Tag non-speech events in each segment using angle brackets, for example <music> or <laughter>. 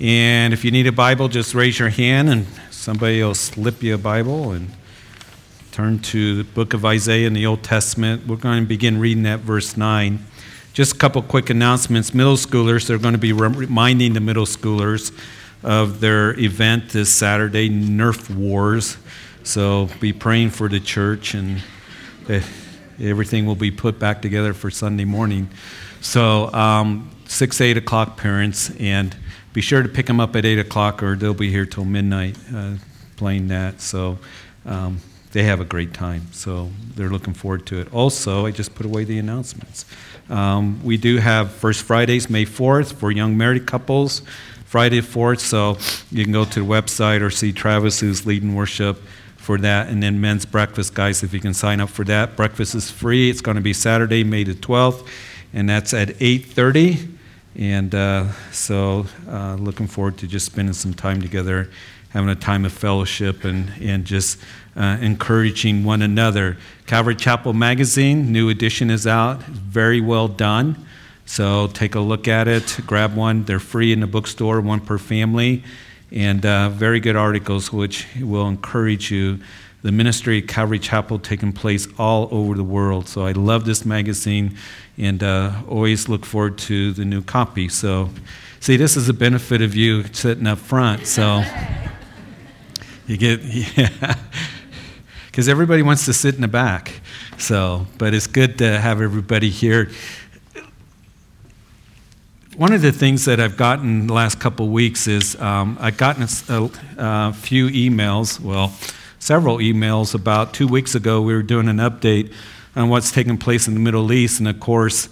And if you need a Bible, just raise your hand and somebody will slip you a Bible and turn to the book of Isaiah in the Old Testament. We're going to begin reading at verse 9. Just a couple quick announcements. Middle schoolers, they're going to be reminding the middle schoolers of their event this Saturday, Nerf Wars. So be praying for the church and everything will be put back together for Sunday morning. So, um, 6, 8 o'clock parents, and be sure to pick them up at 8 o'clock or they'll be here till midnight uh, playing that. So, um, they have a great time. So, they're looking forward to it. Also, I just put away the announcements. Um, we do have First Fridays, May 4th, for young married couples. Friday 4th, so you can go to the website or see Travis, who's leading worship for that. And then men's breakfast, guys, if you can sign up for that. Breakfast is free. It's going to be Saturday, May the 12th, and that's at 8.30. And uh, so uh, looking forward to just spending some time together, having a time of fellowship and, and just uh, encouraging one another. Calvary Chapel Magazine, new edition is out. Very well done. So take a look at it, grab one. They're free in the bookstore, one per family and uh, very good articles which will encourage you. The ministry at Calvary Chapel taking place all over the world. So I love this magazine and uh, always look forward to the new copy. So, see, this is a benefit of you sitting up front. So <laughs> you get, <laughs> yeah, because everybody wants to sit in the back. So, but it's good to have everybody here one of the things that I've gotten the last couple of weeks is um, I've gotten a, a, few emails, well, several emails. About two weeks ago, we were doing an update on what's taking place in the Middle East. And of course,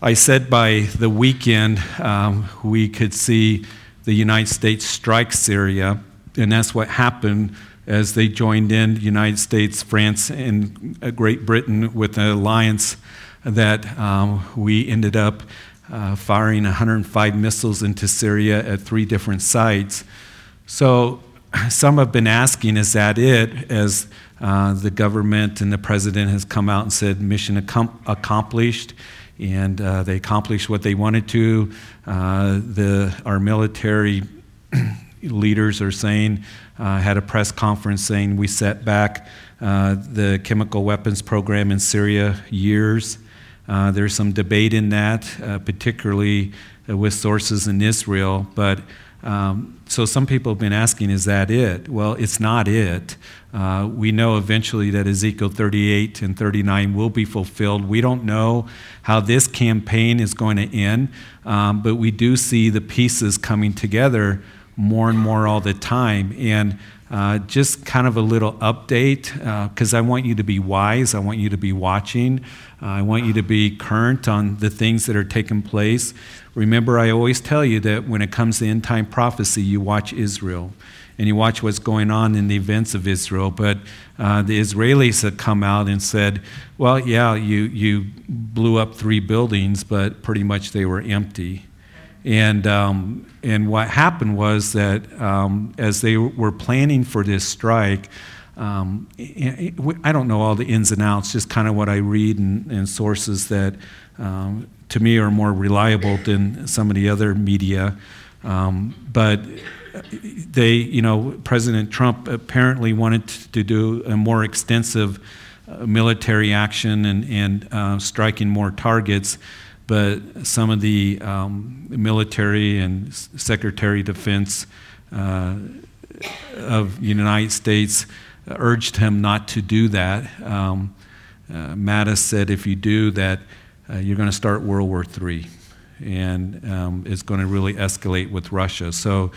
I said by the weekend um, we could see the United States strike Syria. And that's what happened as they joined in, the United States, France, and Great Britain with an alliance that um, we ended up uh, firing 105 missiles into Syria at three different sites. So some have been asking, is that it? As uh, the government and the president has come out and said, mission ac- accomplished, and uh, they accomplished what they wanted to. Uh, the, our military <clears throat> leaders are saying, uh, had a press conference saying we set back uh, the chemical weapons program in Syria years. Uh, there's some debate in that, particularly with sources in Israel. But um, so some people have been asking, is that it? Well, it's not it. Uh, we know eventually that Ezekiel 38 and 39 will be fulfilled. We don't know how this campaign is going to end, um, but we do see the pieces coming together more and more all the time. And uh, just kind of a little update because uh, I want you to be wise. I want you to be watching. Uh, I want you to be current on the things that are taking place. Remember, I always tell you that when it comes to end time prophecy, you watch Israel and you watch what's going on in the events of Israel. But uh, the Israelis have come out and said, well, yeah, you, you blew up three buildings, but pretty much they were empty. And, um, and what happened was that um, as they were planning for this strike, um, I don't know all the ins and outs, just kind of what I read and, in sources that um, to me are more reliable than some of the other media. Um, but they, you know, President Trump apparently wanted to do a more extensive uh, military action and, and uh, striking more targets but some of the um, military and Secretary of Defense uh, of the United States urged him not to do that. Um, uh, Mattis said, if you do that, uh, you're going to start World War III, and um, it's going to really escalate with Russia. So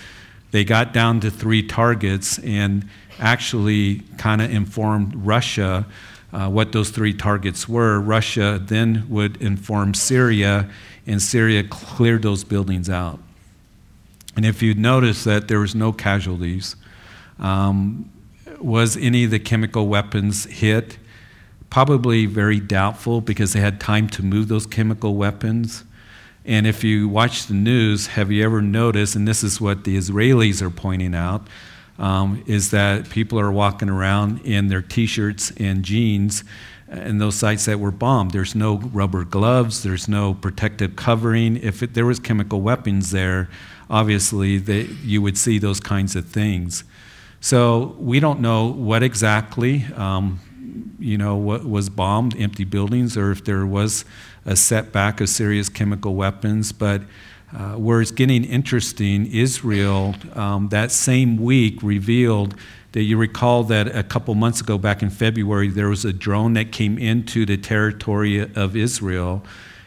they got down to three targets and actually kind of informed Russia uh, what those three targets were. Russia then would inform Syria, and Syria cleared those buildings out. And if you'd notice that there was no casualties, um, was any of the chemical weapons hit? Probably very doubtful because they had time to move those chemical weapons. And if you watch the news, have you ever noticed, and this is what the Israelis are pointing out, um, is that people are walking around in their t shirts and jeans in those sites that were bombed. There's no rubber gloves, there's no protective covering. If it, there was chemical weapons there, obviously they, you would see those kinds of things. So we don't know what exactly, um, you know, what was bombed, empty buildings, or if there was a setback of serious chemical weapons. But uh, where it's getting interesting, Israel um, that same week revealed that you recall that a couple months ago, back in February, there was a drone that came into the territory of Israel,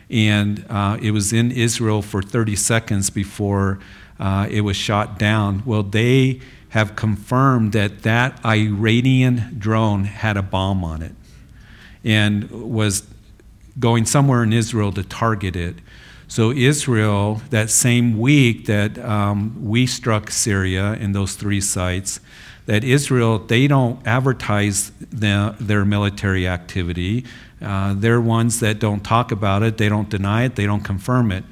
and uh, it was in Israel for 30 seconds before uh, it was shot down. Well, they have confirmed that that Iranian drone had a bomb on it and was going somewhere in Israel to target it. So, Israel, that same week that um, we struck Syria in those three sites, that Israel, they don't advertise the, their military activity. Uh, they're ones that don't talk about it, they don't deny it, they don't confirm it.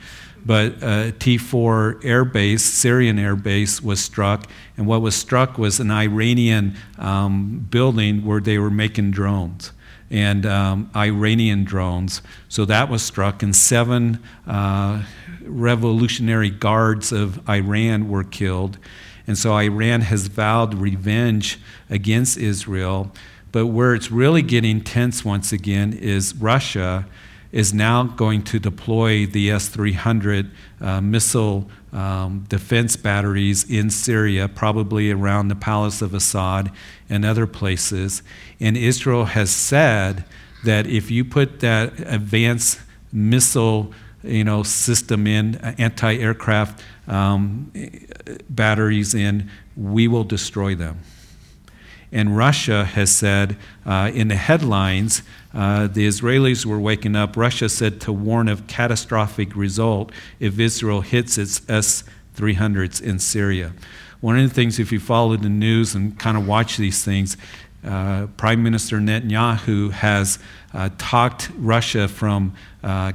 But uh, T4 air base, Syrian air base, was struck, and what was struck was an Iranian um, building where they were making drones and um, Iranian drones. So that was struck, and seven uh, revolutionary guards of Iran were killed. And so Iran has vowed revenge against Israel. But where it's really getting tense once again is Russia is now going to deploy the S 300 uh, missile um, defense batteries in Syria, probably around the palace of Assad and other places. And Israel has said that if you put that advanced missile you know, system in, anti-aircraft um, batteries in, we will destroy them. And Russia has said uh, in the headlines, uh, the Israelis were waking up. Russia said to warn of catastrophic result if Israel hits its S 300s in Syria. One of the things, if you follow the news and kind of watch these things, uh, Prime Minister Netanyahu has uh, talked Russia from uh,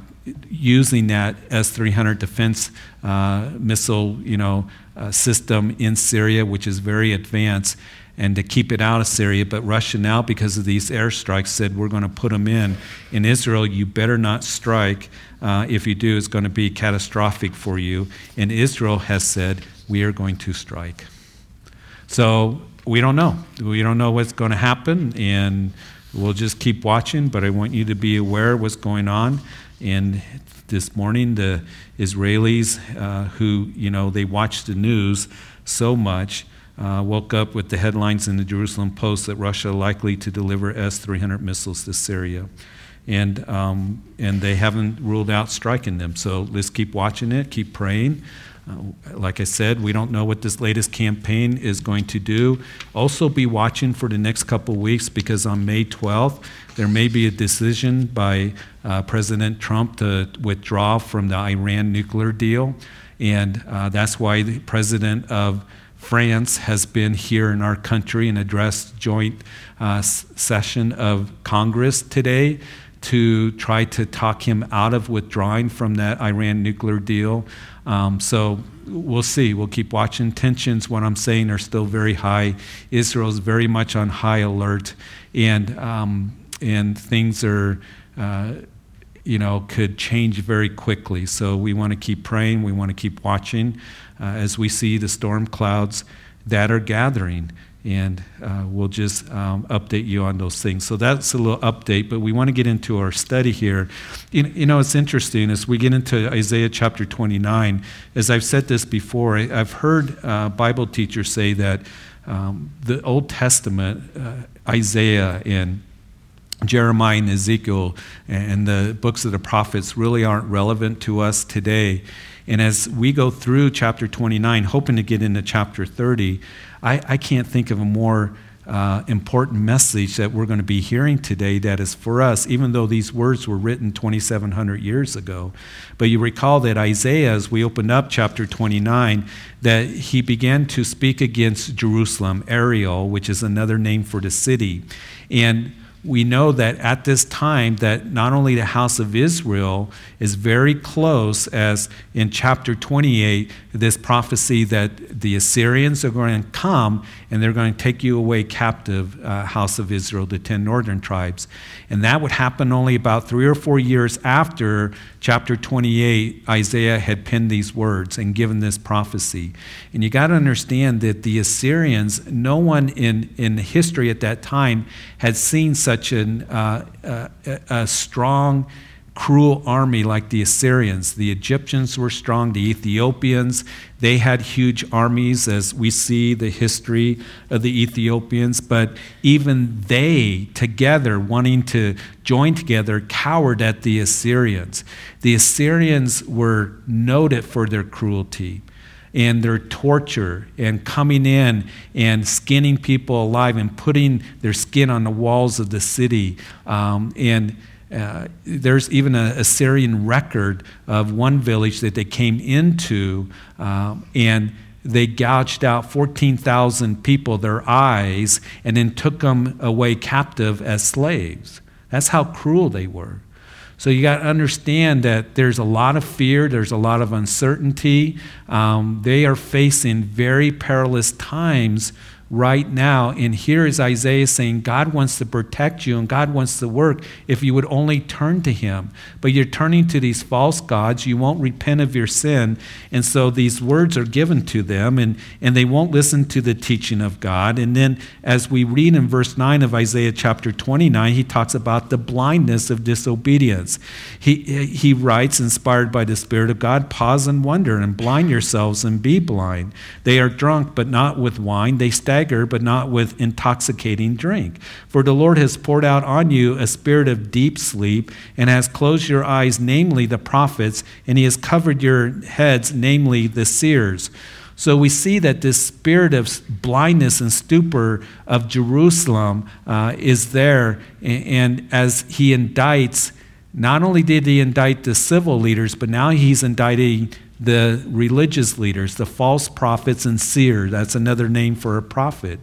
using that S-300 defense uh, missile, you know, uh, system in Syria, which is very advanced, and to keep it out of Syria. But Russia now, because of these airstrikes, said we're going to put them in. In Israel, you better not strike. Uh, if you do, it's going to be catastrophic for you. And Israel has said we are going to strike. So we don't know. We don't know what's going to happen, and we'll just keep watching. But I want you to be aware of what's going on. And this morning, the Israelis uh, who, you know, they watch the news so much uh, woke up with the headlines in the Jerusalem Post that Russia likely to deliver S 300 missiles to Syria. And, um, and they haven't ruled out striking them. So let's keep watching it, keep praying. Uh, like I said, we don't know what this latest campaign is going to do. Also, be watching for the next couple weeks because on May 12th, there may be a decision by uh, President Trump to withdraw from the Iran nuclear deal. And uh, that's why the president of France has been here in our country and addressed joint uh, session of Congress today to try to talk him out of withdrawing from that Iran nuclear deal. Um, so we'll see. We'll keep watching. Tensions, what I'm saying, are still very high. Israel is very much on high alert, and um, and things are. Uh, you know, could change very quickly. So we want to keep praying. We want to keep watching uh, as we see the storm clouds that are gathering and uh, we'll just um, update you on those things. So that's a little update, but we want to get into our study here. You, you, know, it's interesting as we get into Isaiah chapter 29. As I've said this before, I, have heard uh, Bible teachers say that um, the Old Testament, uh, Isaiah and Jeremiah and Ezekiel and the books of the prophets really aren't relevant to us today. And as we go through chapter 29, hoping to get into chapter 30, I, I can't think of a more uh, important message that we're going to be hearing today that is for us, even though these words were written 2,700 years ago. But you recall that Isaiah, as we opened up chapter 29, that he began to speak against Jerusalem, Ariel, which is another name for the city. And we know that at this time that not only the house of Israel is very close as in chapter 28 this prophecy that the Assyrians are going to come and they're going to take you away captive uh, house of Israel the 10 northern tribes. And that would happen only about 3 or 4 years after chapter 28 Isaiah had penned these words and given this prophecy. And you got to understand that the Assyrians no one in in history at that time had seen such an, uh, a strong, cruel army like the Assyrians. The Egyptians were strong, the Ethiopians, they had huge armies, as we see the history of the Ethiopians, but even they, together, wanting to join together, cowered at the Assyrians. The Assyrians were noted for their cruelty and their torture and coming in and skinning people alive and putting their skin on the walls of the city. Um, and uh, there's even a Assyrian record of one village that they came into um, and they gouged out 14,000 people, their eyes, and then took them away captive as slaves. That's how cruel they were. So you got to understand that there's a lot of fear, there's a lot of uncertainty. Um, they are facing very perilous times right now. And here is Isaiah saying, God wants to protect you and God wants to work if you would only turn to Him. But you're turning to these false gods. You won't repent of your sin. And so these words are given to them and, and they won't listen to the teaching of God. And then as we read in verse 9 of Isaiah chapter 29, he talks about the blindness of disobedience. He, he writes, inspired by the Spirit of God, pause and wonder and blind yourselves and be blind. They are drunk, but not with wine. They stagger but not with intoxicating drink. For the Lord has poured out on you a spirit of deep sleep, and has closed your eyes, namely the prophets, and he has covered your heads, namely the seers. So we see that this spirit of blindness and stupor of Jerusalem uh, is there. And as he indicts, not only did he indict the civil leaders, but now he's indicting the religious leaders, the false prophets and seers. That's another name for a prophet.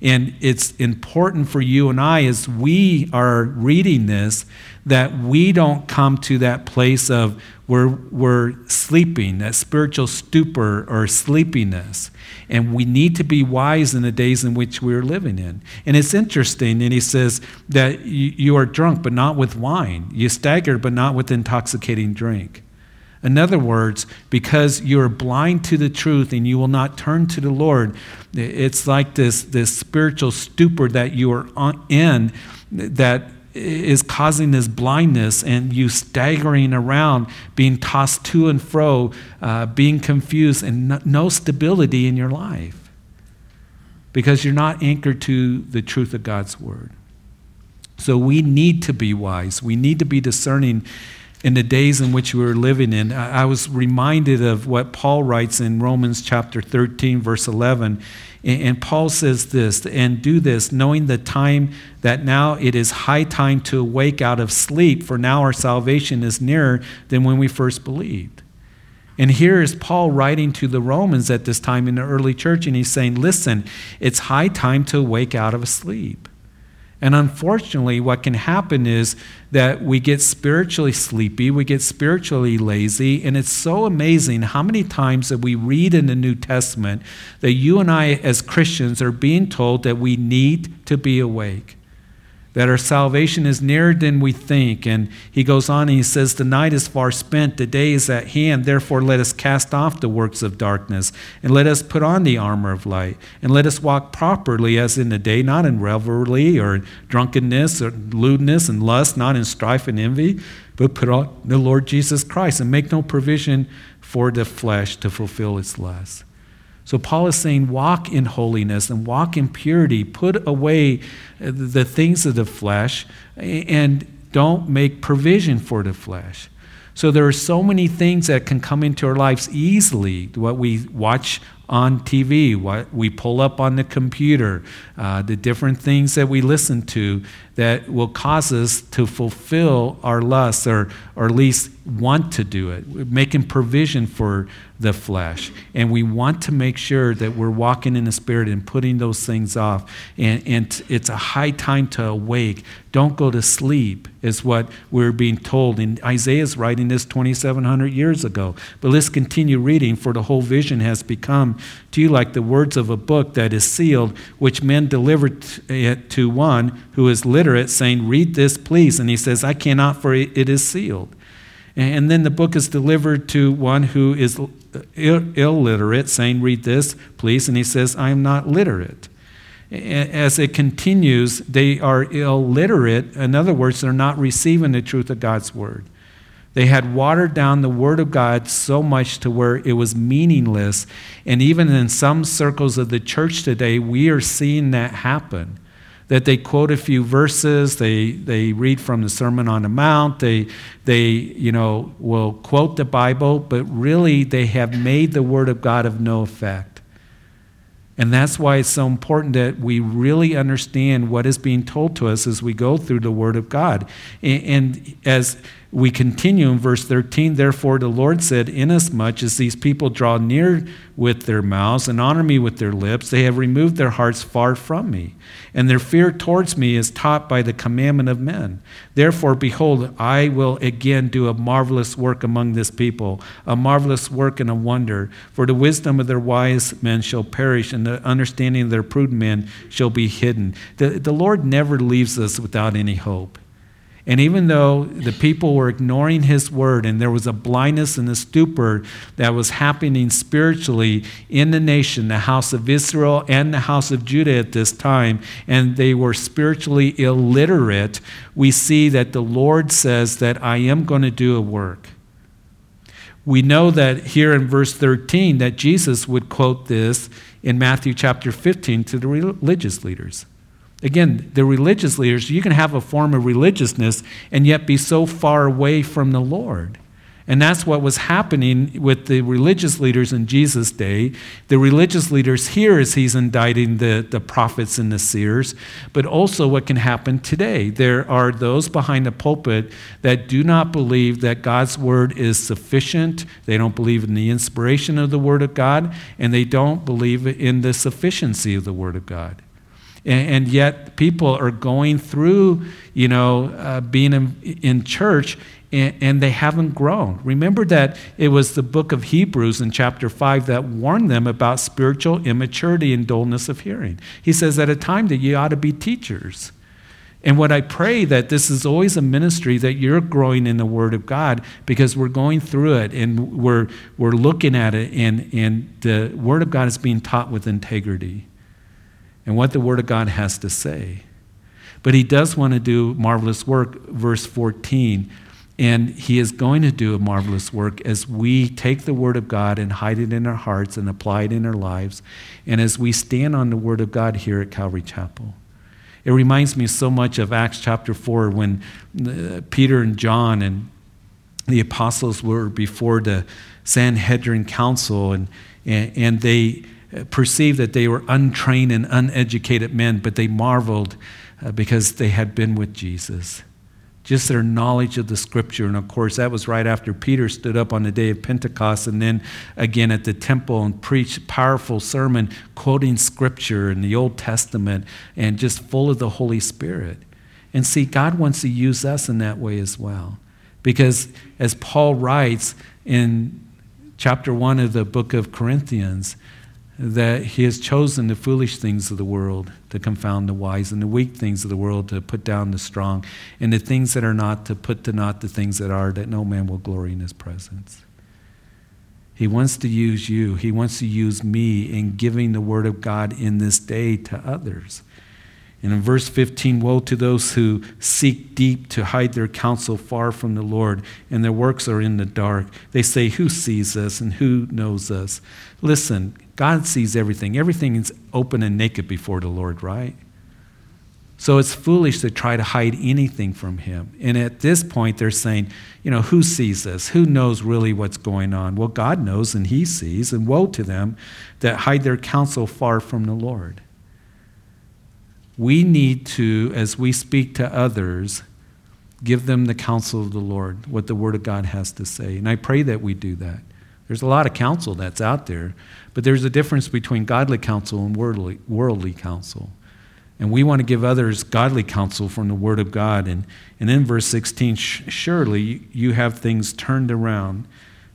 And it's important for you and I, as we are reading this, that we don't come to that place of where we're sleeping, that spiritual stupor or sleepiness. And we need to be wise in the days in which we're living in. And it's interesting, and he says that you, are drunk, but not with wine. You stagger, but not with intoxicating drink. In other words, because you're blind to the truth and you will not turn to the Lord, it's like this, this spiritual stupor that you are in that is causing this blindness and you staggering around, being tossed to and fro, uh, being confused, and no stability in your life because you're not anchored to the truth of God's word. So we need to be wise. We need to be discerning in the days in which we were living in. I was reminded of what Paul writes in Romans chapter 13, verse 11. And Paul says this, and do this, knowing the time that now it is high time to awake out of sleep, for now our salvation is nearer than when we first believed. And here is Paul writing to the Romans at this time in the early church, and he's saying, Listen, it's high time to awake out of sleep. And unfortunately, what can happen is that we get spiritually sleepy, we get spiritually lazy, and it's so amazing how many times that we read in the New Testament that you and I, as Christians, are being told that we need to be awake that our salvation is nearer than we think. And he goes on and he says, The night is far spent, the day is at hand. Therefore, let us cast off the works of darkness, and let us put on the armor of light, and let us walk properly as in the day, not in revelry or drunkenness or lewdness and lust, not in strife and envy, but put on the Lord Jesus Christ and make no provision for the flesh to fulfill its lusts. So Paul is saying, walk in holiness and walk in purity. Put away the things of the flesh and don't make provision for the flesh. So there are so many things that can come into our lives easily. What we watch on TV, what we pull up on the computer, uh, the different things that we listen to that will cause us to fulfill our lusts or, or at least want to do it, We're making provision for the flesh. And we want to make sure that we're walking in the Spirit and putting those things off. And, and it's a high time to awake. Don't go to sleep, is what we're being told. And Isaiah's writing this 2,700 years ago. But let's continue reading, for the whole vision has become to you like the words of a book that is sealed, which men delivered it to one who is literate, saying, Read this, please. And he says, I cannot, for it is sealed. And then the book is delivered to one who is illiterate, saying, Read this, please. And he says, I am not literate. As it continues, they are illiterate. In other words, they're not receiving the truth of God's word. They had watered down the word of God so much to where it was meaningless. And even in some circles of the church today, we are seeing that happen that they quote a few verses, they, they read from the Sermon on the Mount, they, they you know, will quote the Bible, but really they have made the Word of God of no effect. And that's why it's so important that we really understand what is being told to us as we go through the Word of God. And, as we continue in verse 13, therefore the Lord said, Inasmuch as these people draw near with their mouths and honor me with their lips, they have removed their hearts far from me, and their fear towards me is taught by the commandment of men. Therefore, behold, I will again do a marvelous work among this people, a marvelous work and a wonder. For the wisdom of their wise men shall perish, and the understanding of their prudent men shall be hidden. The, the Lord never leaves us without any hope. And even though the people were ignoring his word and there was a blindness and a stupor that was happening spiritually in the nation, the house of Israel and the house of Judah at this time, and they were spiritually illiterate, we see that the Lord says that I am going to do a work. We know that here in verse 13 that Jesus would quote this in Matthew chapter 15 to the religious leaders. Again, the religious leaders, you can have a form of religiousness and yet be so far away from the Lord. And that's what was happening with the religious leaders in Jesus' day. The religious leaders here as he's indicting the, the prophets and the seers, but also what can happen today. There are those behind the pulpit that do not believe that God's word is sufficient. They don't believe in the inspiration of the word of God, and they don't believe in the sufficiency of the word of God. And, and yet people are going through, you know, uh, being in, in church and, and, they haven't grown. Remember that it was the book of Hebrews in chapter 5 that warned them about spiritual immaturity and dullness of hearing. He says, at a time that you ought to be teachers. And what I pray that this is always a ministry that you're growing in the Word of God because we're going through it and we're, we're looking at it, and, and the Word of God is being taught with integrity and what the Word of God has to say. But he does want to do marvelous work, verse 14. And he is going to do a marvelous work as we take the Word of God and hide it in our hearts and apply it in our lives, and as we stand on the Word of God here at Calvary Chapel. It reminds me so much of Acts chapter 4 when uh, Peter and John and the apostles were before the Sanhedrin council, and, and, and they perceived that they were untrained and uneducated men, but they marveled uh, because they had been with Jesus. Just their knowledge of the scripture. And of course, that was right after Peter stood up on the day of Pentecost and then again at the temple and preached a powerful sermon quoting scripture in the Old Testament and just full of the Holy Spirit. And see, God wants to use us in that way as well. Because as Paul writes in chapter 1 of the book of Corinthians, that he has chosen the foolish things of the world to confound the wise, and the weak things of the world to put down the strong, and the things that are not to put to naught the things that are, that no man will glory in his presence. He wants to use you. He wants to use me in giving the word of God in this day to others. And in verse 15, woe to those who seek deep to hide their counsel far from the Lord, and their works are in the dark. They say, Who sees us and who knows us? Listen, God sees everything. Everything is open and naked before the Lord, right? So it's foolish to try to hide anything from Him. And at this point, they're saying, you know, who sees this? Who knows really what's going on? Well, God knows and He sees, and woe to them that hide their counsel far from the Lord. We need to, as we speak to others, Give them the counsel of the Lord, what the Word of God has to say. And I pray that we do that. There's a lot of counsel that's out there, but there's a difference between godly counsel and worldly, worldly counsel. And we want to give others godly counsel from the Word of God. And, and in verse 16, surely you have things turned around.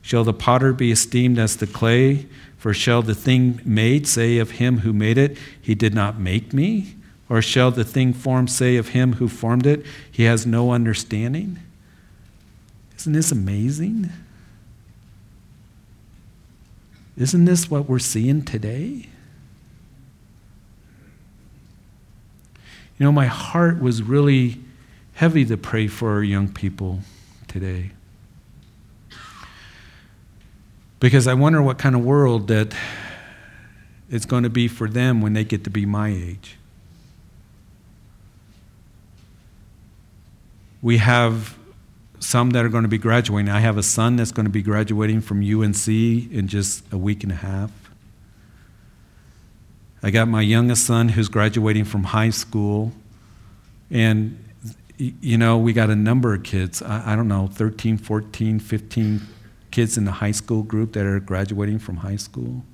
Shall the potter be esteemed as the clay? For shall the thing made say of him who made it, He did not make me? Or shall the thing formed say of him who formed it, He has no understanding? Isn't this amazing? Isn't this what we're seeing today? You know, my heart was really heavy to pray for our young people today. Because I wonder what kind of world that it's going to be for them when they get to be my age. We have some that are going to be graduating. I have a son that's going to be graduating from UNC in just a week and a half. I got my youngest son who's graduating from high school. And, you know, we got a number of kids, I, I don't know, 13, 14, 15 kids in the high school group that are graduating from high school.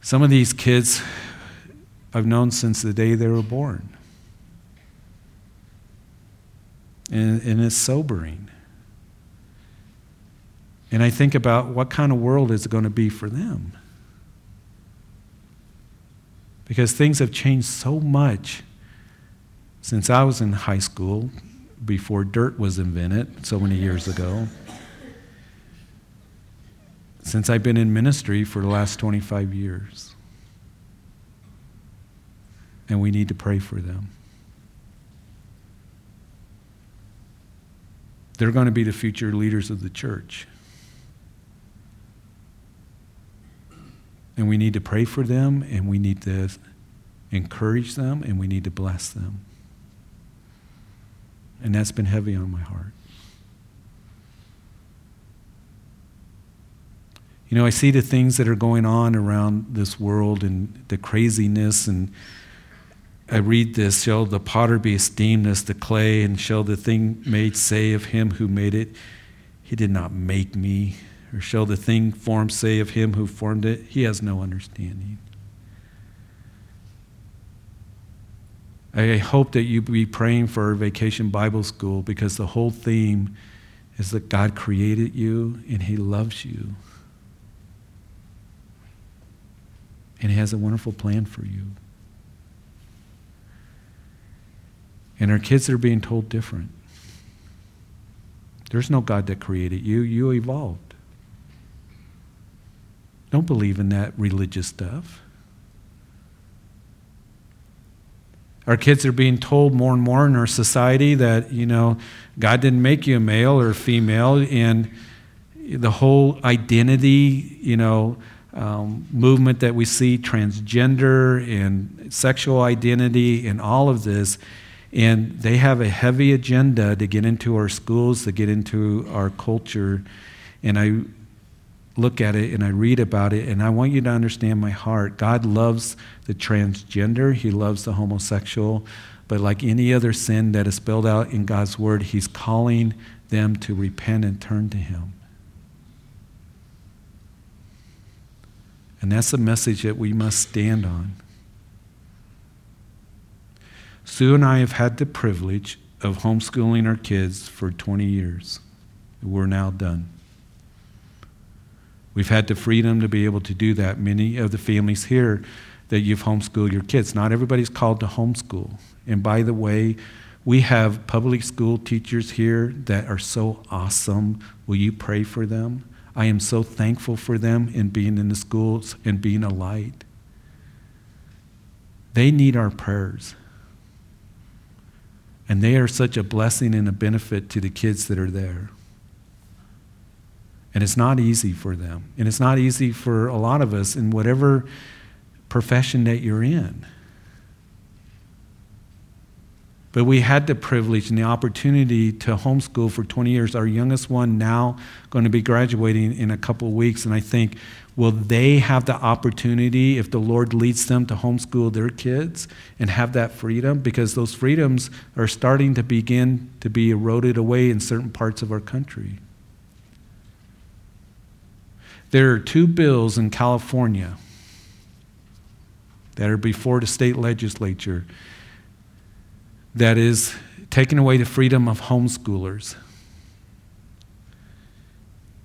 Some of these kids I've known since the day they were born. And, and it's sobering. And I think about what kind of world is it going to be for them? Because things have changed so much since I was in high school, before dirt was invented so many years ago. Since I've been in ministry for the last 25 years. And we need to pray for them. They're going to be the future leaders of the church. And we need to pray for them, and we need to encourage them, and we need to bless them. And that's been heavy on my heart. You know, I see the things that are going on around this world and the craziness and I read this Shall the potter be esteemed as the clay, and shall the thing made say of him who made it, He did not make me? Or shall the thing formed say of him who formed it, He has no understanding? I hope that you be praying for Vacation Bible School because the whole theme is that God created you and He loves you. And He has a wonderful plan for you. And our kids are being told different. There's no God that created you, you evolved. Don't believe in that religious stuff. Our kids are being told more and more in our society that, you know, God didn't make you a male or a female, and the whole identity, you know, um, movement that we see, transgender and sexual identity, and all of this and they have a heavy agenda to get into our schools, to get into our culture. And I look at it and I read about it, and I want you to understand my heart. God loves the transgender, He loves the homosexual, but like any other sin that is spelled out in God's Word, He's calling them to repent and turn to Him. And that's a message that we must stand on. Sue and I have had the privilege of homeschooling our kids for 20 years. We're now done. We've had the freedom to be able to do that. Many of the families here that you've homeschooled your kids, not everybody's called to homeschool. And by the way, we have public school teachers here that are so awesome. Will you pray for them? I am so thankful for them in being in the schools and being a light. They need our prayers. And they are such a blessing and a benefit to the kids that are there. And it's not easy for them. And it's not easy for a lot of us in whatever profession that you're in. But we had the privilege and the opportunity to homeschool for 20 years. Our youngest one now going to be graduating in a couple of weeks, and I think will they have the opportunity if the Lord leads them to homeschool their kids and have that freedom? Because those freedoms are starting to begin to be eroded away in certain parts of our country. There are two bills in California that are before the state legislature that is taking away the freedom of homeschoolers.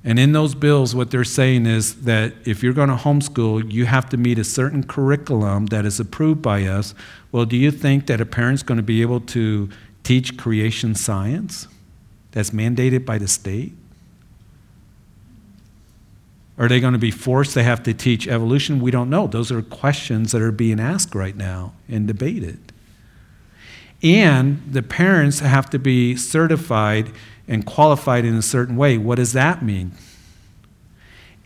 And in those bills, what they're saying is that if you're going to homeschool, you have to meet a certain curriculum that is approved by us. Well, do you think that a parent's going to be able to teach creation science that's mandated by the state? Are they going to be forced to have to teach evolution? We don't know. Those are questions that are being asked right now and debated. And the parents have to be certified and qualified in a certain way. What does that mean?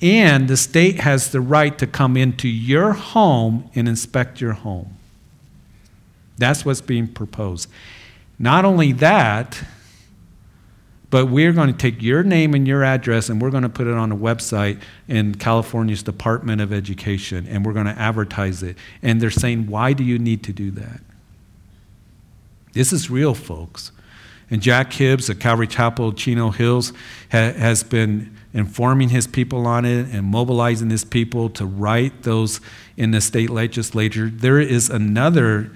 And the state has the right to come into your home and inspect your home. That's what's being proposed. Not only that, but we're going to take your name and your address and we're going to put it on a website in California's Department of Education and we're going to advertise it. And they're saying, why do you need to do that? This is real, folks. And Jack Hibbs at Calvary Chapel, Chino Hills, ha- has been informing his people on it and mobilizing his people to write those in the state legislature. There is another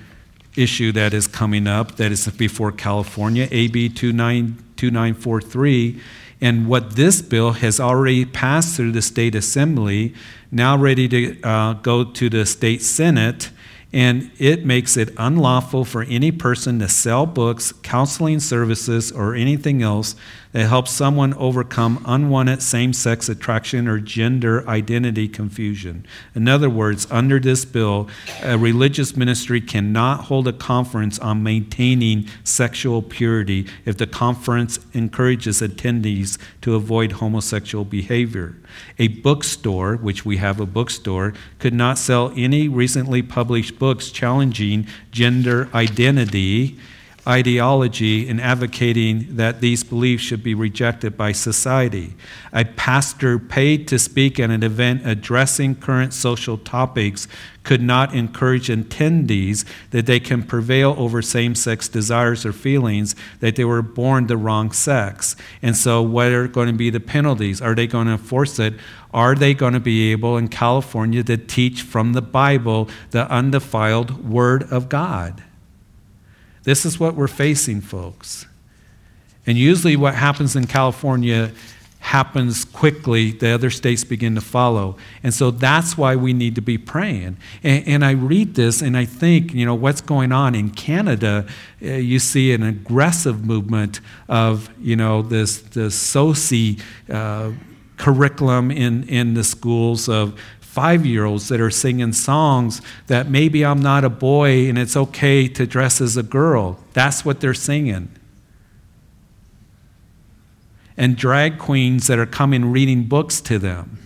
issue that is coming up that is before California, AB 2943. And what this bill has already passed through the state assembly, now ready to uh, go to the state senate and it makes it unlawful for any person to sell books, counseling services, or anything else that helps someone overcome unwanted same sex attraction or gender identity confusion. In other words, under this bill, a religious ministry cannot hold a conference on maintaining sexual purity if the conference encourages attendees to avoid homosexual behavior. A bookstore, which we have a bookstore, could not sell any recently published books challenging gender identity, ideology, in advocating that these beliefs should be rejected by society. A pastor paid to speak at an event addressing current social topics could not encourage attendees that they can prevail over same sex desires or feelings, that they were born the wrong sex. And so, what are going to be the penalties? Are they going to enforce it? Are they going to be able in California to teach from the Bible the undefiled Word of God? This is what we're facing, folks. And usually, what happens in California happens quickly, the other states begin to follow. And so that's why we need to be praying. And, and I read this and I think, you know, what's going on in Canada, uh, you see an aggressive movement of, you know, this, this SOGI uh, curriculum in, in the schools of five year olds that are singing songs that maybe I'm not a boy and it's okay to dress as a girl. That's what they're singing and drag queens that are coming reading books to them.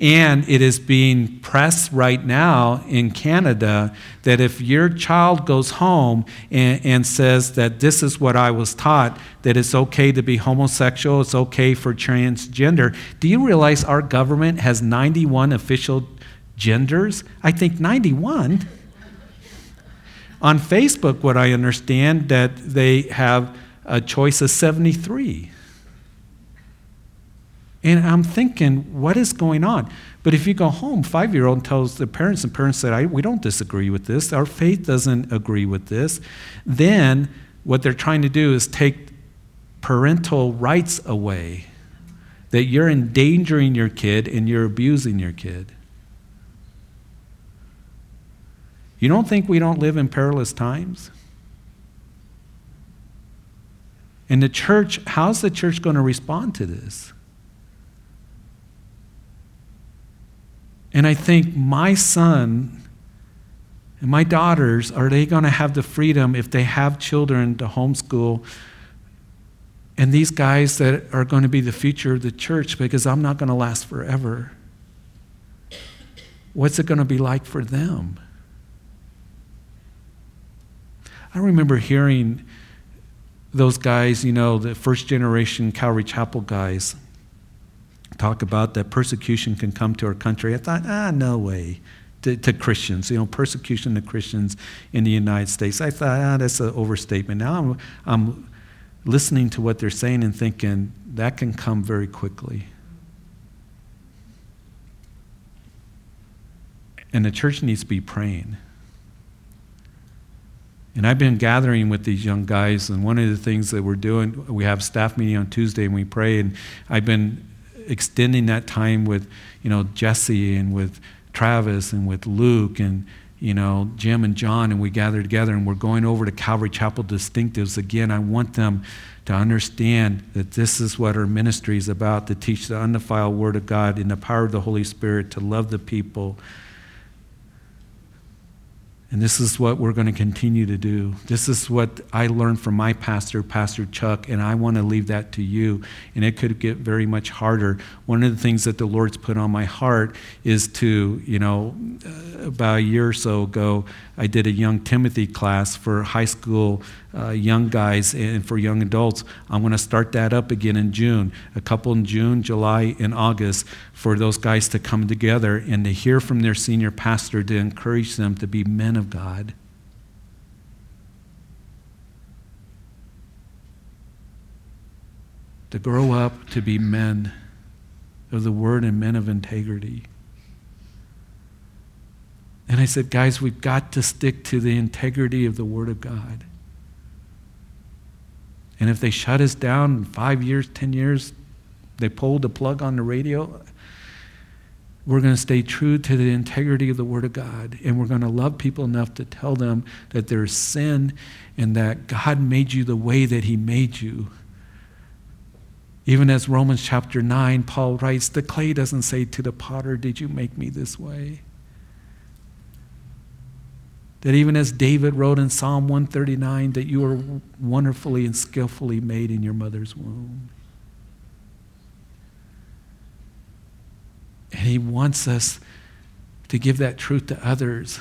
And it is being pressed right now in Canada that if your child goes home and, and, says that this is what I was taught, that it's okay to be homosexual, it's okay for transgender, do you realize our government has 91 official genders? I think 91. On Facebook, what I understand, that they have a choice of 73. And I'm thinking, what is going on? But if you go home, five year old tells the parents, and parents say, we don't disagree with this, our faith doesn't agree with this, then what they're trying to do is take parental rights away. That you're endangering your kid and you're abusing your kid. You don't think we don't live in perilous times? And the church, how's the church going to respond to this? And I think my son and my daughters, are they going to have the freedom if they have children to homeschool? And these guys that are going to be the future of the church because I'm not going to last forever. What's it going to be like for them? I remember hearing those guys, you know, the first generation Calvary Chapel guys, talk about that persecution can come to our country. I thought, ah, no way. To, to, Christians, you know, persecution to Christians in the United States. I thought, ah, that's an overstatement. Now I'm, I'm listening to what they're saying and thinking that can come very quickly. And the church needs to be praying. And I've been gathering with these young guys, and one of the things that we're doing, we have staff meeting on Tuesday and we pray, and I've been extending that time with, you know, Jesse and with Travis and with Luke and, you know, Jim and John, and we gather together and we're going over to Calvary Chapel Distinctives. Again, I want them to understand that this is what our ministry is about to teach the undefiled Word of God in the power of the Holy Spirit, to love the people and this is what we're going to continue to do. This is what I learned from my pastor, Pastor Chuck, and I want to leave that to you. And it could get very much harder. One of the things that the Lord's put on my heart is to, you know, uh, about a year or so ago, I did a young Timothy class for high school uh, young guys and for young adults. I'm going to start that up again in June. A couple in June, July, and August for those guys to come together and to hear from their senior pastor to encourage them to be men of God. To grow up to be men of the word and men of integrity. And I said, guys, we've got to stick to the integrity of the Word of God. And if they shut us down in five years, 10 years, they pulled the plug on the radio, we're going to stay true to the integrity of the Word of God. And we're going to love people enough to tell them that there's sin and that God made you the way that He made you. Even as Romans chapter 9, Paul writes, the clay doesn't say to the potter, Did you make me this way? That even as David wrote in Psalm 139, that you are wonderfully and skillfully made in your mother's womb. And he wants us to give that truth to others.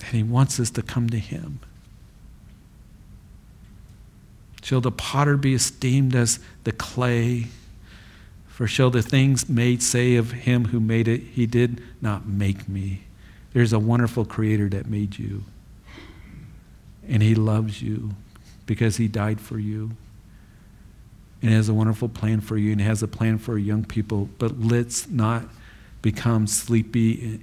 And he wants us to come to him. Shall the potter be esteemed as the clay? For shall the things made say of him who made it, he did not make me? There's a wonderful creator that made you. And he loves you because he died for you. And has a wonderful plan for you and has a plan for young people. But let's not become sleepy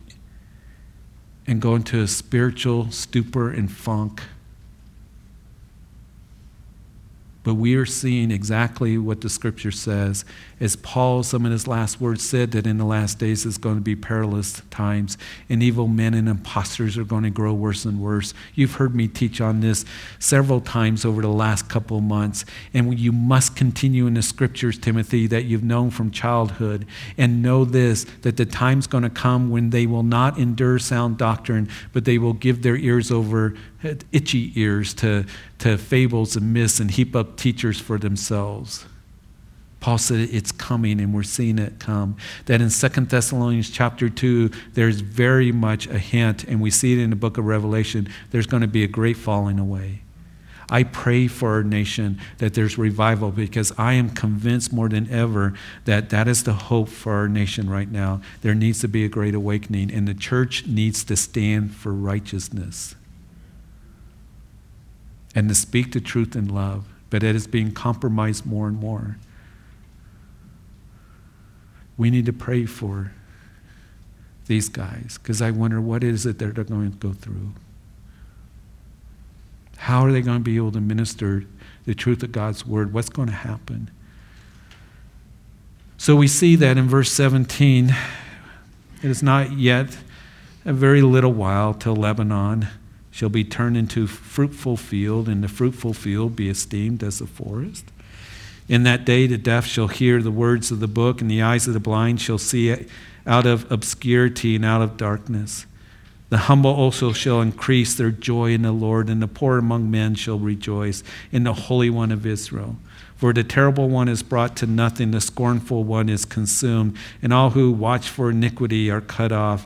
and go into a spiritual stupor and funk But we are seeing exactly what the scripture says. As Paul, some of his last words said, that in the last days it's going to be perilous times, and evil men and impostors are going to grow worse and worse. You've heard me teach on this several times over the last couple of months. And you must continue in the scriptures, Timothy, that you've known from childhood, and know this that the time's going to come when they will not endure sound doctrine, but they will give their ears over itchy ears to, to fables and myths and heap up teachers for themselves. Paul said it's coming and we're seeing it come. That in Second Thessalonians chapter 2, there's very much a hint, and we see it in the book of Revelation, there's going to be a great falling away. I pray for our nation that there's revival because I am convinced more than ever that that is the hope for our nation right now. There needs to be a great awakening, and the church needs to stand for righteousness and to speak the truth in love, but it is being compromised more and more. We need to pray for these guys because I wonder what is it that they're going to go through. How are they going to be able to minister the truth of God's word? What's going to happen? So we see that in verse 17. It is not yet a very little while till Lebanon shall be turned into fruitful field, and the fruitful field be esteemed as a forest. In that day, the deaf shall hear the words of the book, and the eyes of the blind shall see out of obscurity and out of darkness. The humble also shall increase their joy in the Lord, and the poor among men shall rejoice in the Holy One of Israel. For the terrible one is brought to nothing, the scornful one is consumed, and all who watch for iniquity are cut off.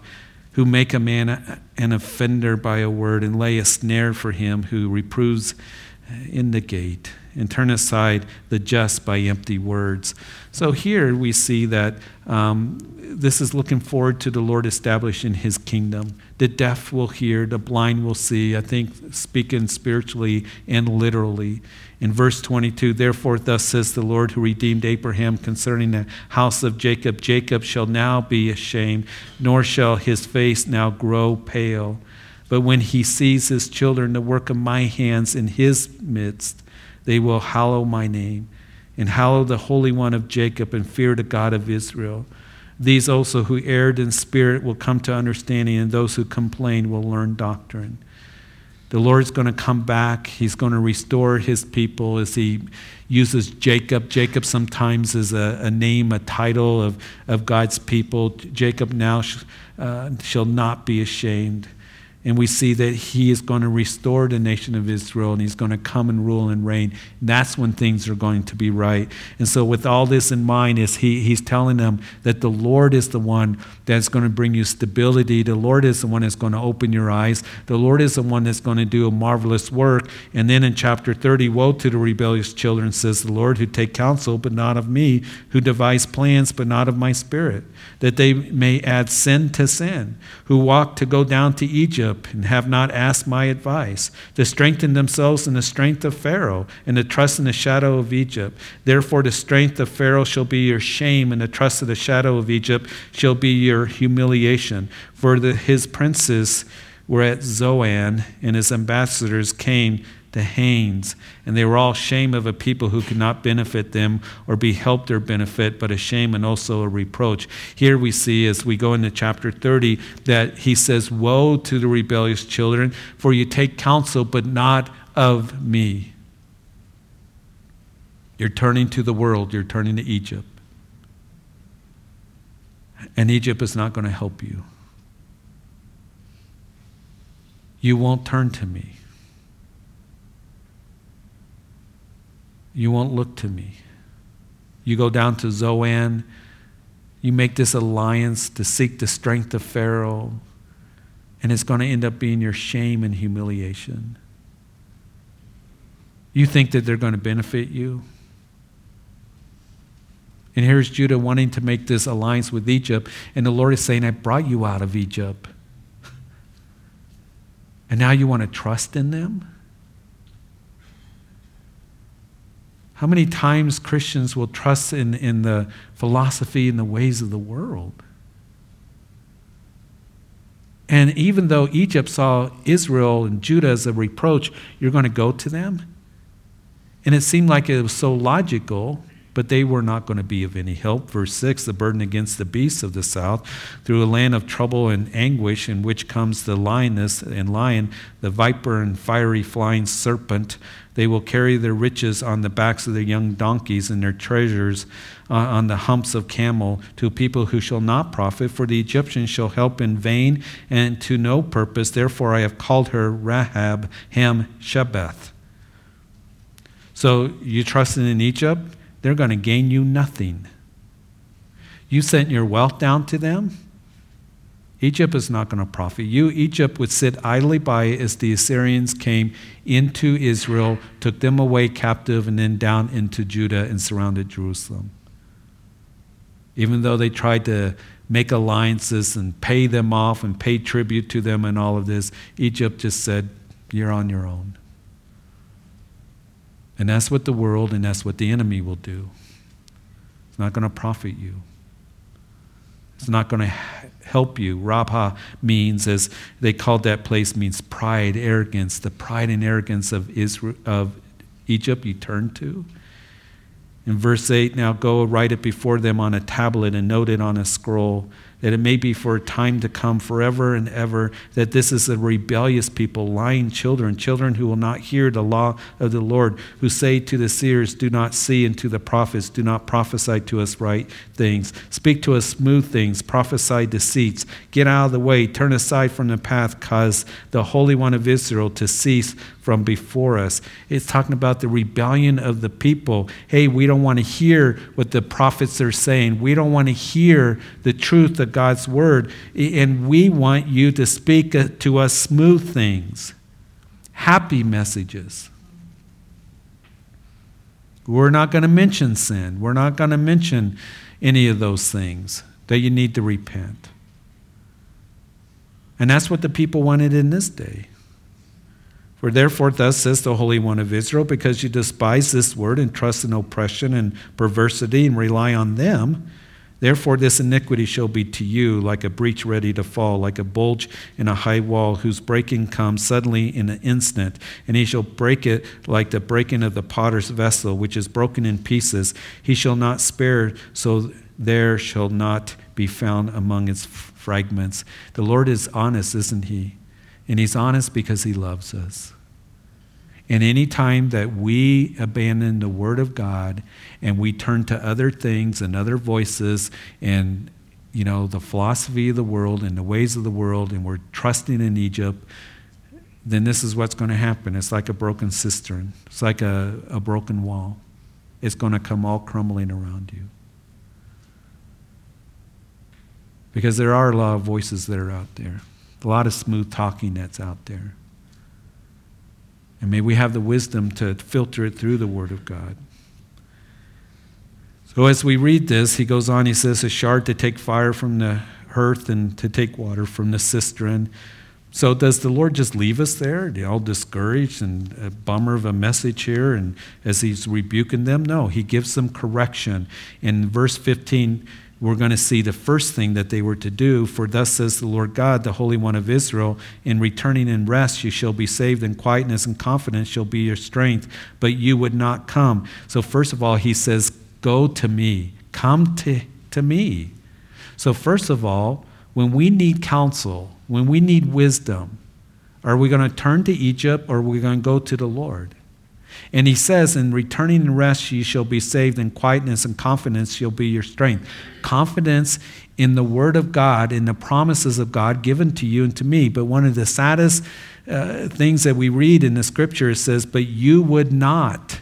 Who make a man an offender by a word and lay a snare for him who reproves in the gate and turn aside the just by empty words. So here we see that um, this is looking forward to the Lord establishing his kingdom. The deaf will hear, the blind will see, I think speaking spiritually and literally. In verse 22, therefore, thus says the Lord who redeemed Abraham concerning the house of Jacob Jacob shall now be ashamed, nor shall his face now grow pale. But when he sees his children, the work of my hands in his midst, they will hallow my name and hallow the Holy One of Jacob and fear the God of Israel. These also who erred in spirit will come to understanding, and those who complain will learn doctrine. The Lord's going to come back. He's going to restore his people as he uses Jacob. Jacob sometimes is a, a name, a title of, of God's people. Jacob now sh- uh, shall not be ashamed. And we see that he is going to restore the nation of Israel and he's going to come and rule and reign. That's when things are going to be right. And so, with all this in mind, is he, he's telling them that the Lord is the one that's going to bring you stability. The Lord is the one that's going to open your eyes. The Lord is the one that's going to do a marvelous work. And then in chapter 30, woe to the rebellious children, says the Lord, who take counsel, but not of me, who devise plans, but not of my spirit, that they may add sin to sin, who walk to go down to Egypt and have not asked my advice, to strengthen themselves in the strength of Pharaoh and to trust in the shadow of Egypt. Therefore, the strength of Pharaoh shall be your shame, and the trust of the shadow of Egypt shall be your humiliation. For the, his princes were at Zoan, and his ambassadors came to Hanes, and they were all shame of a people who could not benefit them or be helped or benefit, but a shame and also a reproach. Here we see, as we go into chapter 30, that he says, Woe to the rebellious children, for you take counsel, but not of me. You're turning to the world, you're turning to Egypt. And Egypt is not going to help you. You won't turn to me. You won't look to me. You go down to Zoan. You make this alliance to seek the strength of Pharaoh, and it's going to end up being your shame and humiliation. You think that they're going to benefit you? And here's Judah wanting to make this alliance with Egypt, and the Lord is saying, I brought you out of Egypt. <laughs> And now you want to trust in them? How many times Christians will trust in, in the philosophy and the ways of the world? And even though Egypt saw Israel and Judah as a reproach, you're going to go to them? And it seemed like it was so logical, but they were not going to be of any help. Verse 6 the burden against the beasts of the south, through a land of trouble and anguish, in which comes the lioness and lion, the viper and fiery flying serpent they will carry their riches on the backs of their young donkeys and their treasures uh, on the humps of camel to people who shall not profit, for the Egyptians shall help in vain and to no purpose. Therefore, I have called her Rahab Ham Shebeth. So you trusted in Egypt? They're going to gain you nothing. You sent your wealth down to them? Egypt is not going to profit you. Egypt would sit idly by as the Assyrians came into Israel, took them away captive, and then down into Judah and surrounded Jerusalem. Even though they tried to make alliances and pay them off and pay tribute to them and all of this, Egypt just said, You're on your own. And that's what the world and that's what the enemy will do. It's not going to profit you. It's not going to help you. Rabha means, as they called that place, means pride, arrogance. The pride and arrogance of Israel, of Egypt you turn to. In verse 8, now go write it before them on a tablet and note it on a scroll that it may be for a time to come forever and ever, that this is a rebellious people, lying children, children who will not hear the law of the Lord, who say to the seers, Do not see, and to the prophets, Do not prophesy to us right things. Speak to us smooth things, prophesy deceits. Get out of the way, turn aside from the path, cause the Holy One of Israel to cease from before us. It's talking about the rebellion of the people. Hey, we don't want to hear what the prophets are saying. We don't want to hear the truth that God's word, and we want you to speak uh, to us smooth things, happy messages. We're not going to mention sin. We're not going to mention any of those things that you need to repent. And that's what the people wanted in this day. For therefore, thus says the Holy One of Israel, because you despise this word and trust in oppression and perversity and rely on them, therefore this iniquity shall be to you like a breach ready to fall, like a bulge in a high wall, whose breaking comes suddenly in an instant. And he shall break it like the breaking of the potter's vessel, which is broken in pieces. He shall not spare, so there shall not be found among its fragments. The Lord is honest, isn't he? And He's honest because He loves us. And any time that we abandon the Word of God and we turn to other things and other voices and you know the philosophy of the world and the ways of the world and we're trusting in Egypt, then this is what's going to happen. It's like a broken cistern. It's like a, a broken wall. It's going to come all crumbling around you. Because there are a lot of voices that are out there a lot of smooth talking that's out there. And may we have the wisdom to filter it through the Word of God. So as we read this, he goes on, he says, a shard to take fire from the hearth and to take water from the cistern. So does the Lord just leave us there, Are all discouraged and a bummer of a message here? And as he's rebuking them, no, he gives them correction. In verse 15, we're going to see the first thing that they were to do. For thus says the Lord God, the Holy One of Israel, in returning in rest you shall be saved, and quietness and confidence shall be your strength, but you would not come. So, first of all, he says, Go to me, come to, to me. So, first of all, when we need counsel, when we need wisdom, are we going to turn to Egypt or are we going to go to the Lord? And he says, In returning and rest ye shall be saved, and quietness and confidence shall be your strength. Confidence in the word of God, in the promises of God given to you and to me. But one of the saddest uh, things that we read in the scripture says, But you would not.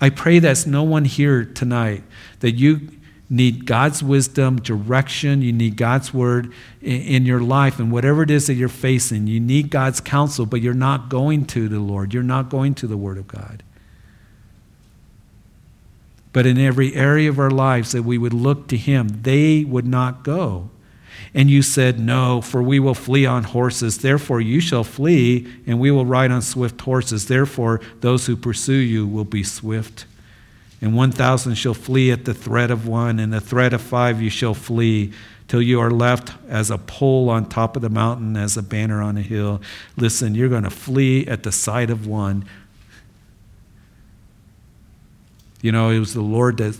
I pray that's no one here tonight that you need God's wisdom, direction. You need God's word in, in, your life and whatever it is that you're facing. You need God's counsel, but you're not going to the Lord. You're not going to the Word of God. But in every area of our lives that we would look to Him, they would not go. And you said, No, for we will flee on horses. Therefore, you shall flee, and we will ride on swift horses. Therefore, those who pursue you will be swift and 1,000 shall flee at the threat of one, and the threat of five you shall flee, till you are left as a pole on top of the mountain, as a banner on a hill. Listen, you're going to flee at the sight of one. You know, it was the Lord that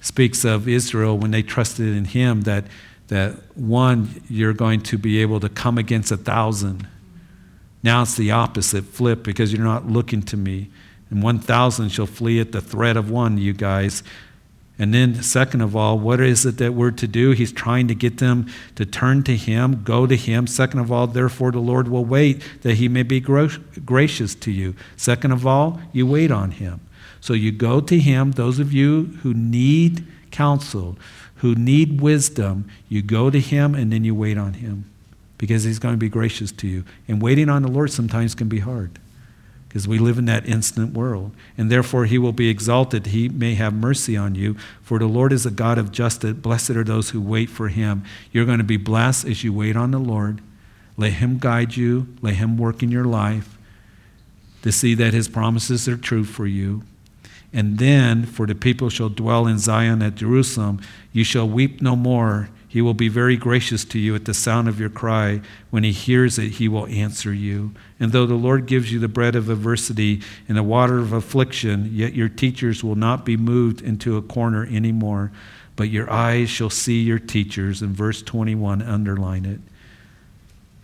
speaks of Israel when they trusted in Him that, that one, you're going to be able to come against a thousand. Now it's the opposite flip because you're not looking to me and 1,000 shall flee at the threat of one, you guys. And then, second of all, what is it that we're to do? He's trying to get them to turn to Him, go to Him. Second of all, therefore, the Lord will wait that He may be gracious to you. Second of all, you wait on Him. So you go to Him, those of you who need counsel, who need wisdom, you go to Him and then you wait on Him because He's going to be gracious to you. And waiting on the Lord sometimes can be hard because we live in that instant world. And therefore, he will be exalted. He may have mercy on you. For the Lord is a God of justice. Blessed are those who wait for him. You're going to be blessed as you wait on the Lord. Let him guide you, let him work in your life to see that his promises are true for you. And then, for the people shall dwell in Zion at Jerusalem, you shall weep no more. He will be very gracious to you at the sound of your cry. When he hears it, he will answer you. And though the Lord gives you the bread of adversity and the water of affliction, yet your teachers will not be moved into a corner anymore, but your eyes shall see your teachers. In verse 21, underline it.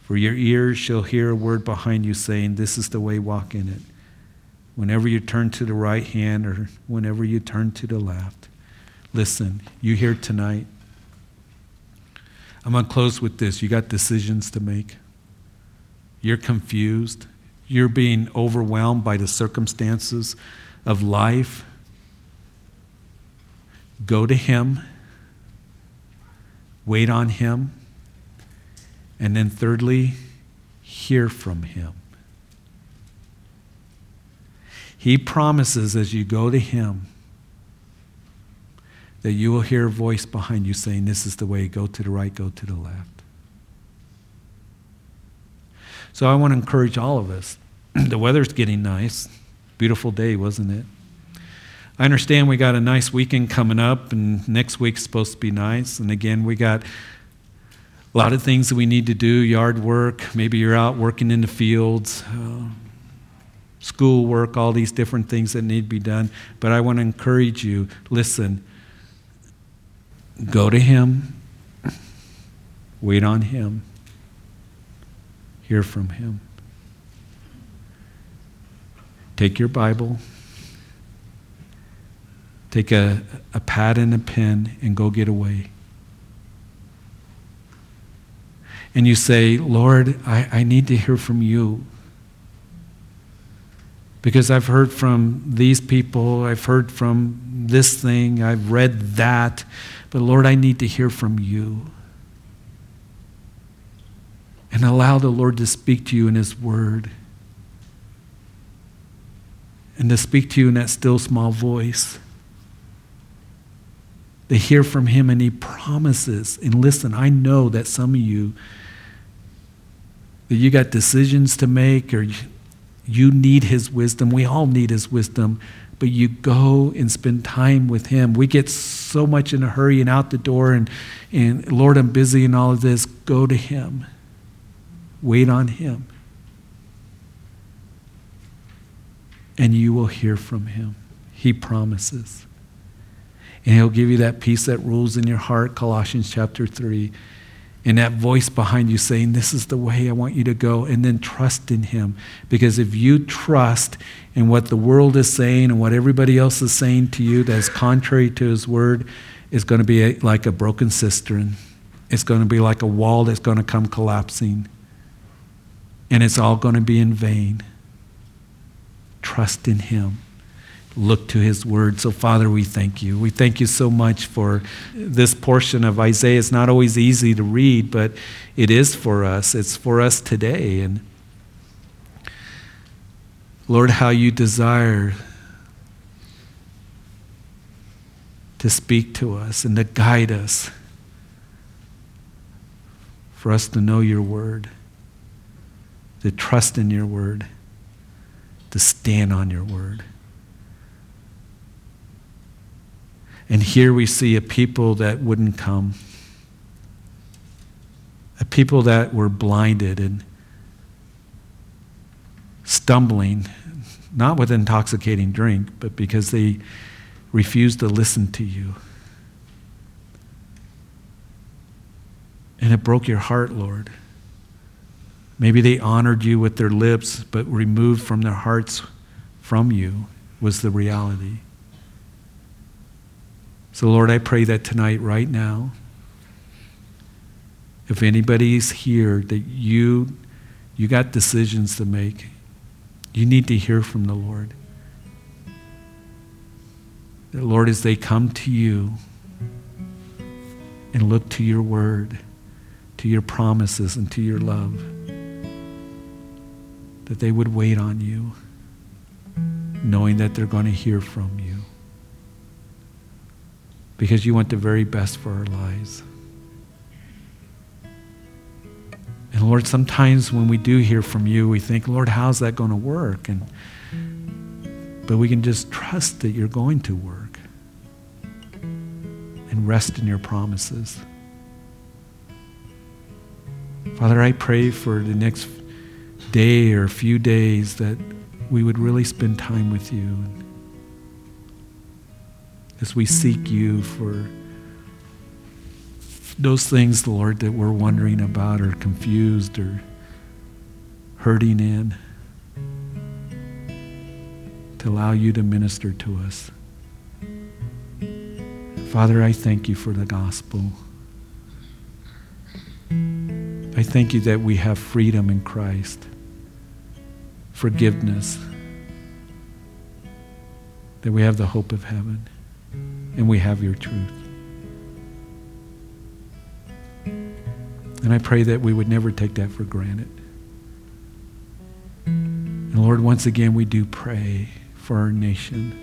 For your ears shall hear a word behind you saying, This is the way, walk in it. Whenever you turn to the right hand or whenever you turn to the left. Listen, you hear tonight I'm going to close with this. You got decisions to make. You're confused. You're being overwhelmed by the circumstances of life. Go to Him. wait on Him. And then, thirdly, hear from Him. He promises as you go to Him that you will hear a voice behind you saying, This is the way, go to the right, go to the left. So I want to encourage all of us. <clears throat> the weather's getting nice. Beautiful day, wasn't it? I understand we got a nice weekend coming up, and next week's supposed to be nice. And again, we got a lot of things that we need to do yard work. Maybe you're out working in the fields, uh, school work, all these different things that need to be done. But I want to encourage you listen, go to Him, wait on Him, hear from Him. Take your Bible, take a, a pad and a pen, and go get away. And you say, Lord, I, I need to hear from you. Because I've heard from these people, I've heard from this thing, I've read that, but Lord, I need to hear from you. And allow the Lord to speak to you in His Word and to speak to you in that still small voice. To hear from Him, and He promises. And listen, I know that some of you, that you got decisions to make or you need His wisdom. We all need His wisdom. But you go and spend time with Him. We get so much in a hurry and out the door, and, and Lord, I'm busy and all of this. Go to Him. Wait on Him. and you will hear from him. He promises. And he'll give you that peace that rules in your heart, Colossians chapter 3. And that voice behind you saying, This is the way I want you to go. And then trust in him. Because if you trust in what the world is saying and what everybody else is saying to you that is contrary to his word, it's going to be a, like a broken cistern. It's going to be like a wall that's going to come collapsing. And it's all going to be in vain. Trust in Him. Look to His Word. So, Father, we thank you. We thank you so much for this portion of Isaiah. It's not always easy to read, but it is for us. It's for us today. And Lord, how you desire to speak to us and to guide us, for us to know your word, to trust in your word to stand on your word. And here we see a people that wouldn't come, a people that were blinded and stumbling, not with intoxicating drink, but because they refused to listen to you. And it broke your heart, Lord. Maybe they honored you with their lips, but removed from their hearts from you was the reality. So, Lord, I pray that tonight, right now, if anybody's here that you you got decisions to make, you need to hear from the Lord. That, Lord, as they come to you and look to your word, to your promises, and to your love, that they would wait on you, knowing that they're going to hear from you. Because you want the very best for our lives. And Lord, sometimes when we do hear from you, we think, Lord, how's that going to work? And but we can just trust that you're going to work and rest in your promises. Father, I pray for the next day or few days that we would really spend time with you as we seek you for those things, Lord, that we're wondering about or confused or hurting in, to allow you to minister to us. Father, I thank you for the gospel. I thank you that we have freedom in Christ forgiveness, that we have the hope of heaven and we have your truth. And I pray that we would never take that for granted. And Lord, once again, we do pray for our nation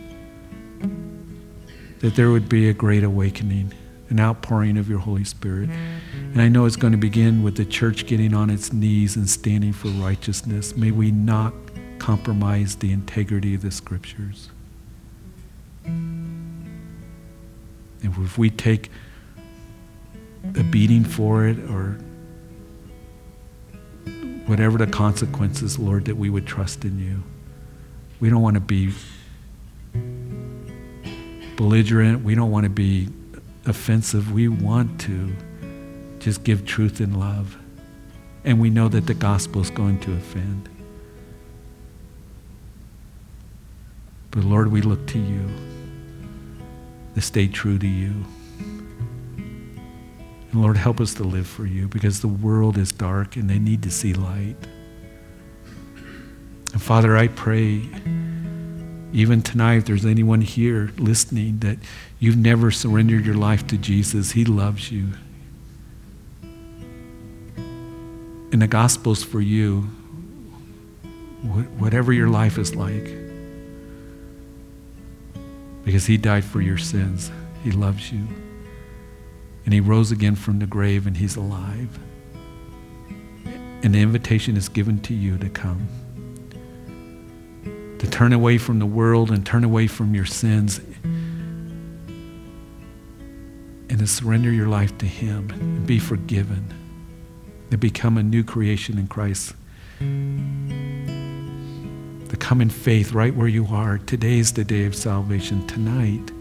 that there would be a great awakening, an outpouring of your Holy Spirit. And I know it's going to begin with the church getting on its knees and standing for righteousness. May we not compromise the integrity of the scriptures. And if we take a beating for it or whatever the consequences, Lord, that we would trust in you. We don't want to be belligerent. We don't want to be offensive. We want to just give truth and love. And we know that the gospel is going to offend. But Lord, we look to you to stay true to you. And Lord, help us to live for you because the world is dark and they need to see light. And Father, I pray even tonight, if there's anyone here listening that you've never surrendered your life to Jesus, He loves you. And the gospel's for you, whatever your life is like. Because He died for your sins, He loves you. And He rose again from the grave, and He's alive. And the invitation is given to you to come to turn away from the world and turn away from your sins and to surrender your life to Him and be forgiven, to become a new creation in Christ. Come in faith right where you are. Today is the day of salvation. Tonight,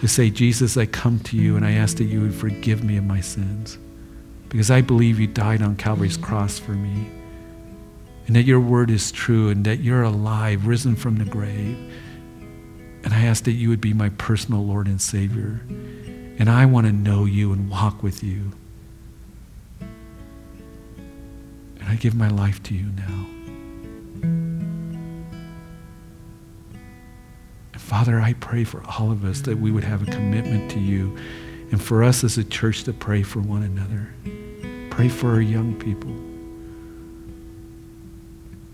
you say, Jesus, I come to you and I ask that you would forgive me of my sins because I believe you died on Calvary's cross for me and that your word is true and that you're alive, risen from the grave. And I ask that you would be my personal Lord and Savior. And I want to know you and walk with you. And I give my life to you now. Father, I pray for all of us that we would have a commitment to you and for us as a church to pray for one another. Pray for our young people.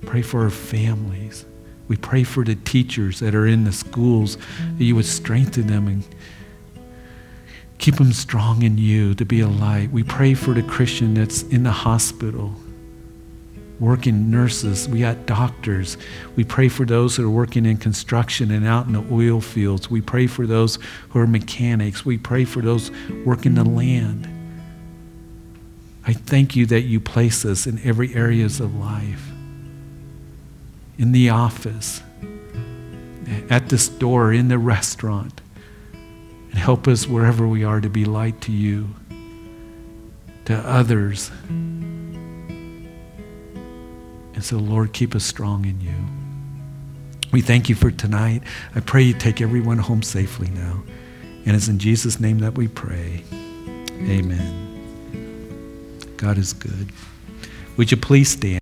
Pray for our families. We pray for the teachers that are in the schools, that you would strengthen them and keep them strong in you to be a light. We pray for the Christian that's in the hospital, working nurses. We got doctors. We pray for those that are working in construction and out in the oil fields. We pray for those who are mechanics. We pray for those working the land. I thank you that you place us in every areas of life in the office, at the store, in the restaurant. And help us wherever we are to be light to you, to others. And so, Lord, keep us strong in you. We thank you for tonight. I pray you take everyone home safely now. And it's in Jesus' name that we pray. Amen. God is good. Would you please stand?